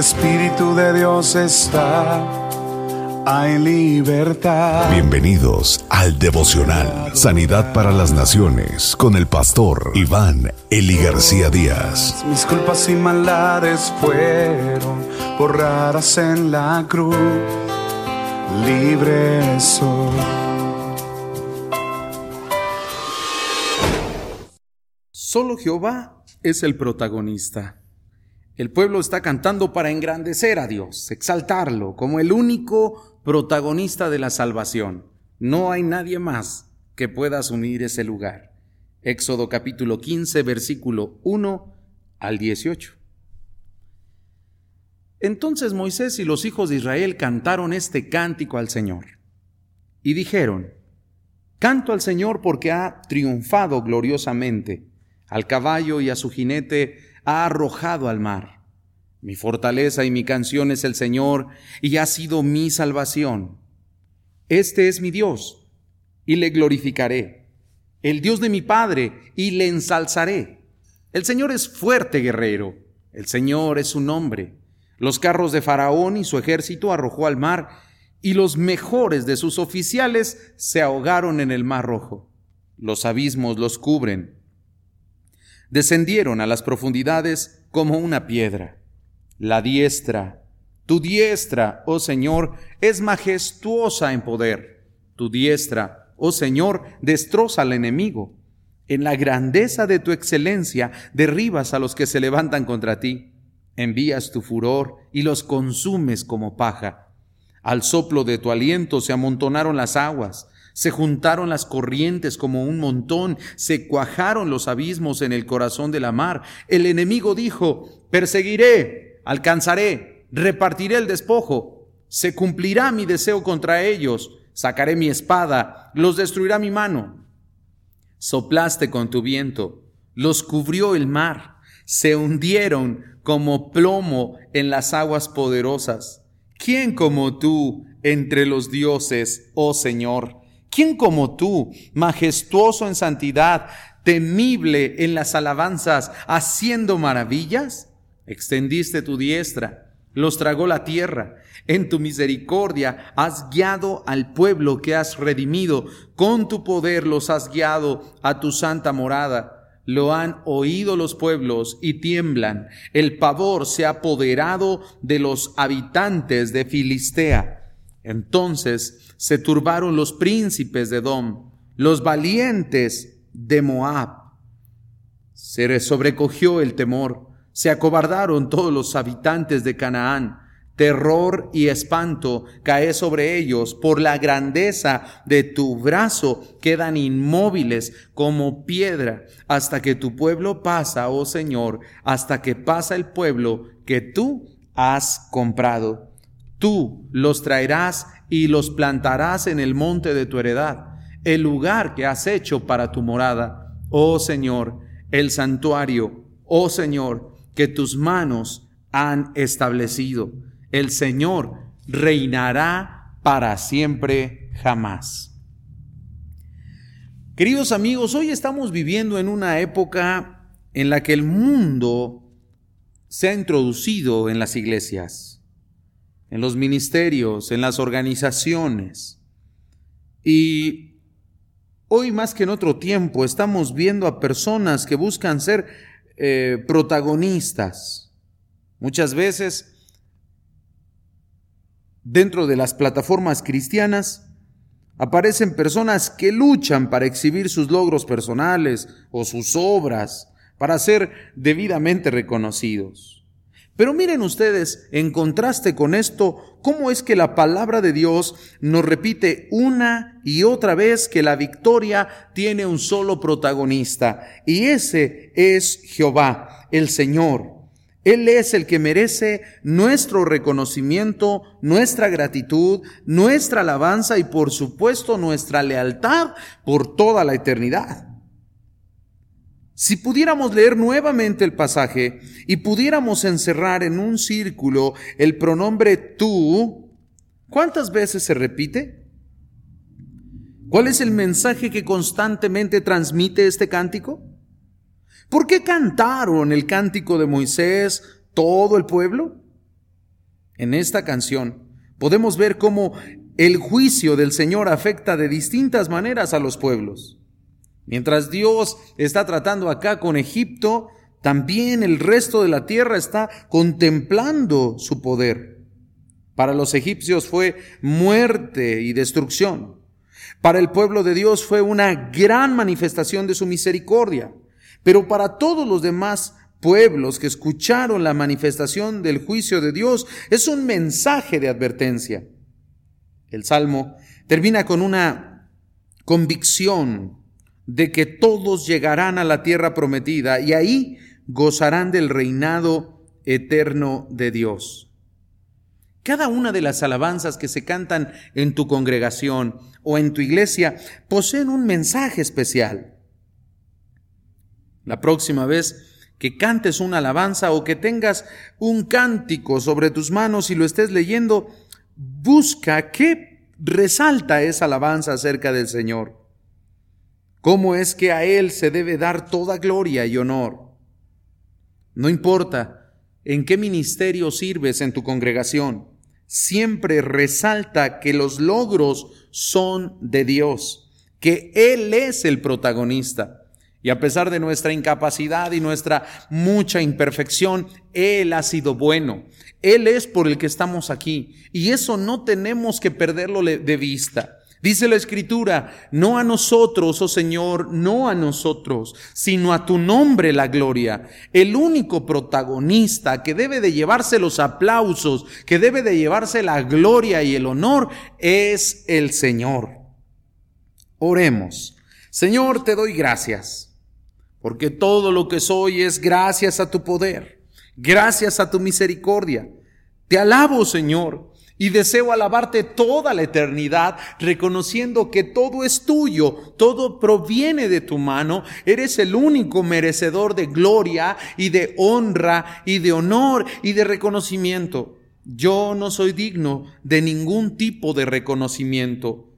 Espíritu de Dios está, hay libertad. Bienvenidos al devocional Sanidad para las Naciones con el pastor Iván Eli García Díaz. Mis culpas y maldades fueron borradas en la cruz, libre soy. Solo Jehová es el protagonista. El pueblo está cantando para engrandecer a Dios, exaltarlo como el único protagonista de la salvación. No hay nadie más que pueda asumir ese lugar. Éxodo capítulo 15, versículo 1 al 18. Entonces Moisés y los hijos de Israel cantaron este cántico al Señor. Y dijeron, Canto al Señor porque ha triunfado gloriosamente, al caballo y a su jinete ha arrojado al mar. Mi fortaleza y mi canción es el Señor, y ha sido mi salvación. Este es mi Dios, y le glorificaré, el Dios de mi Padre, y le ensalzaré. El Señor es fuerte guerrero, el Señor es su nombre. Los carros de Faraón y su ejército arrojó al mar, y los mejores de sus oficiales se ahogaron en el mar rojo. Los abismos los cubren descendieron a las profundidades como una piedra. La diestra, tu diestra, oh Señor, es majestuosa en poder. Tu diestra, oh Señor, destroza al enemigo. En la grandeza de tu excelencia derribas a los que se levantan contra ti. Envías tu furor y los consumes como paja. Al soplo de tu aliento se amontonaron las aguas, se juntaron las corrientes como un montón, se cuajaron los abismos en el corazón de la mar. El enemigo dijo, perseguiré, alcanzaré, repartiré el despojo, se cumplirá mi deseo contra ellos, sacaré mi espada, los destruirá mi mano. Soplaste con tu viento, los cubrió el mar, se hundieron como plomo en las aguas poderosas. ¿Quién como tú entre los dioses, oh Señor? ¿Quién como tú, majestuoso en santidad, temible en las alabanzas, haciendo maravillas? Extendiste tu diestra, los tragó la tierra. En tu misericordia has guiado al pueblo que has redimido. Con tu poder los has guiado a tu santa morada. Lo han oído los pueblos y tiemblan. El pavor se ha apoderado de los habitantes de Filistea. Entonces se turbaron los príncipes de Dom, los valientes de Moab. Se sobrecogió el temor, se acobardaron todos los habitantes de Canaán. Terror y espanto cae sobre ellos por la grandeza de tu brazo, quedan inmóviles como piedra hasta que tu pueblo pasa, oh Señor, hasta que pasa el pueblo que tú has comprado. Tú los traerás y los plantarás en el monte de tu heredad, el lugar que has hecho para tu morada. Oh Señor, el santuario, oh Señor, que tus manos han establecido. El Señor reinará para siempre jamás. Queridos amigos, hoy estamos viviendo en una época en la que el mundo se ha introducido en las iglesias en los ministerios, en las organizaciones. Y hoy más que en otro tiempo estamos viendo a personas que buscan ser eh, protagonistas. Muchas veces dentro de las plataformas cristianas aparecen personas que luchan para exhibir sus logros personales o sus obras, para ser debidamente reconocidos. Pero miren ustedes, en contraste con esto, cómo es que la palabra de Dios nos repite una y otra vez que la victoria tiene un solo protagonista, y ese es Jehová, el Señor. Él es el que merece nuestro reconocimiento, nuestra gratitud, nuestra alabanza y por supuesto nuestra lealtad por toda la eternidad. Si pudiéramos leer nuevamente el pasaje y pudiéramos encerrar en un círculo el pronombre tú, ¿cuántas veces se repite? ¿Cuál es el mensaje que constantemente transmite este cántico? ¿Por qué cantaron el cántico de Moisés todo el pueblo? En esta canción podemos ver cómo el juicio del Señor afecta de distintas maneras a los pueblos. Mientras Dios está tratando acá con Egipto, también el resto de la tierra está contemplando su poder. Para los egipcios fue muerte y destrucción. Para el pueblo de Dios fue una gran manifestación de su misericordia. Pero para todos los demás pueblos que escucharon la manifestación del juicio de Dios es un mensaje de advertencia. El Salmo termina con una convicción de que todos llegarán a la tierra prometida y ahí gozarán del reinado eterno de Dios. Cada una de las alabanzas que se cantan en tu congregación o en tu iglesia poseen un mensaje especial. La próxima vez que cantes una alabanza o que tengas un cántico sobre tus manos y lo estés leyendo, busca qué resalta esa alabanza acerca del Señor. ¿Cómo es que a Él se debe dar toda gloria y honor? No importa en qué ministerio sirves en tu congregación, siempre resalta que los logros son de Dios, que Él es el protagonista. Y a pesar de nuestra incapacidad y nuestra mucha imperfección, Él ha sido bueno. Él es por el que estamos aquí. Y eso no tenemos que perderlo de vista. Dice la escritura, no a nosotros, oh Señor, no a nosotros, sino a tu nombre la gloria. El único protagonista que debe de llevarse los aplausos, que debe de llevarse la gloria y el honor, es el Señor. Oremos. Señor, te doy gracias, porque todo lo que soy es gracias a tu poder, gracias a tu misericordia. Te alabo, Señor y deseo alabarte toda la eternidad, reconociendo que todo es tuyo, todo proviene de tu mano, eres el único merecedor de gloria y de honra y de honor y de reconocimiento. Yo no soy digno de ningún tipo de reconocimiento.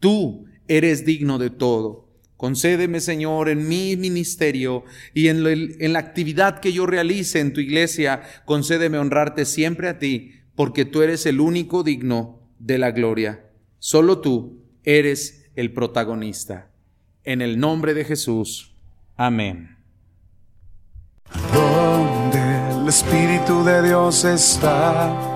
Tú eres digno de todo. Concédeme, Señor, en mi ministerio y en, en, la actividad que yo realice en tu iglesia, concédeme honrarte siempre a ti porque tú eres el único digno de la gloria. Solo tú eres el protagonista. En el nombre de Jesús. Amén. Donde el Espíritu de Dios está